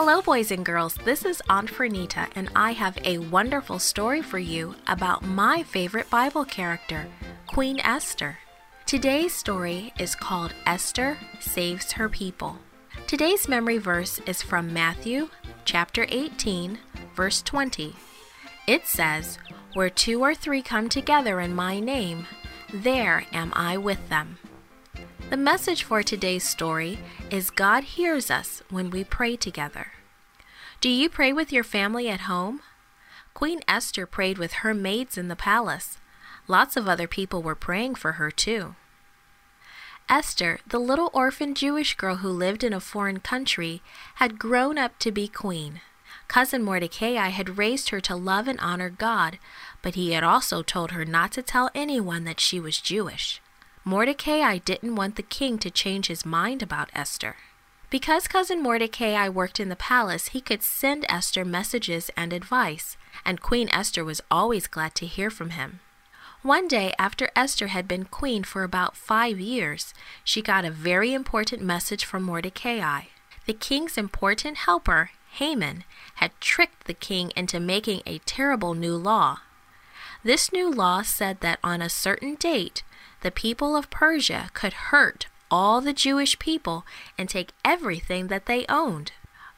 Hello, boys and girls. This is Aunt Fernita, and I have a wonderful story for you about my favorite Bible character, Queen Esther. Today's story is called Esther Saves Her People. Today's memory verse is from Matthew chapter 18, verse 20. It says, Where two or three come together in my name, there am I with them. The message for today's story is God hears us when we pray together. Do you pray with your family at home? Queen Esther prayed with her maids in the palace. Lots of other people were praying for her too. Esther, the little orphan Jewish girl who lived in a foreign country, had grown up to be queen. Cousin Mordecai had raised her to love and honor God, but he had also told her not to tell anyone that she was Jewish. Mordecai didn't want the king to change his mind about Esther. Because cousin Mordecai worked in the palace, he could send Esther messages and advice, and Queen Esther was always glad to hear from him. One day, after Esther had been queen for about five years, she got a very important message from Mordecai. The king's important helper, Haman, had tricked the king into making a terrible new law. This new law said that on a certain date, the people of Persia could hurt all the Jewish people and take everything that they owned.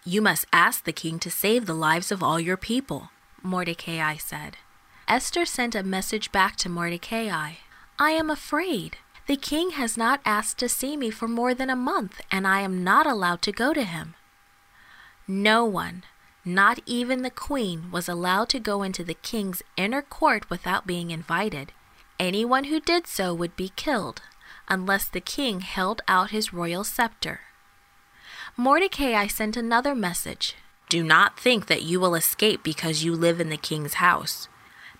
You must ask the king to save the lives of all your people, Mordecai said. Esther sent a message back to Mordecai. I am afraid. The king has not asked to see me for more than a month, and I am not allowed to go to him. No one, not even the queen, was allowed to go into the king's inner court without being invited. Anyone who did so would be killed, unless the king held out his royal scepter. Mordecai sent another message Do not think that you will escape because you live in the king's house.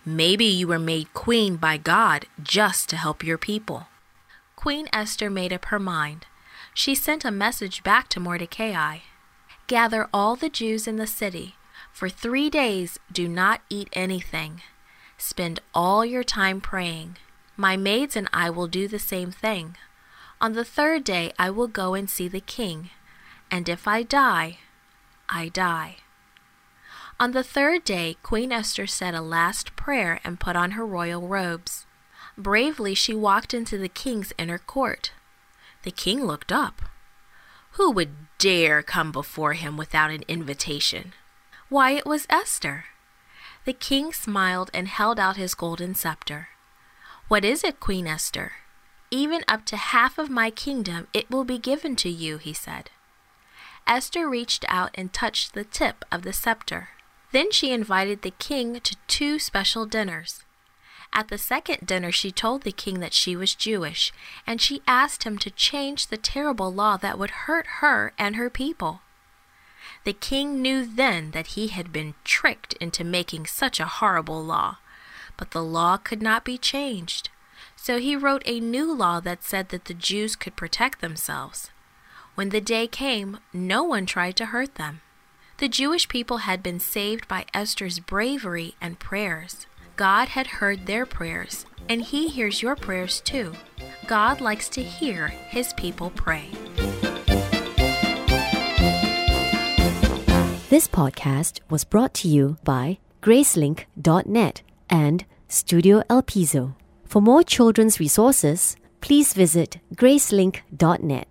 Maybe you were made queen by God just to help your people. Queen Esther made up her mind. She sent a message back to Mordecai Gather all the Jews in the city. For three days, do not eat anything. Spend all your time praying. My maids and I will do the same thing. On the third day, I will go and see the king. And if I die, I die. On the third day, Queen Esther said a last prayer and put on her royal robes. Bravely, she walked into the king's inner court. The king looked up. Who would dare come before him without an invitation? Why, it was Esther. The king smiled and held out his golden scepter. What is it, Queen Esther? Even up to half of my kingdom it will be given to you, he said. Esther reached out and touched the tip of the scepter. Then she invited the king to two special dinners. At the second dinner, she told the king that she was Jewish, and she asked him to change the terrible law that would hurt her and her people. The king knew then that he had been tricked into making such a horrible law, but the law could not be changed. So he wrote a new law that said that the Jews could protect themselves. When the day came, no one tried to hurt them. The Jewish people had been saved by Esther's bravery and prayers. God had heard their prayers, and He hears your prayers too. God likes to hear His people pray. This podcast was brought to you by Gracelink.net and Studio El Piso. For more children's resources, please visit Gracelink.net.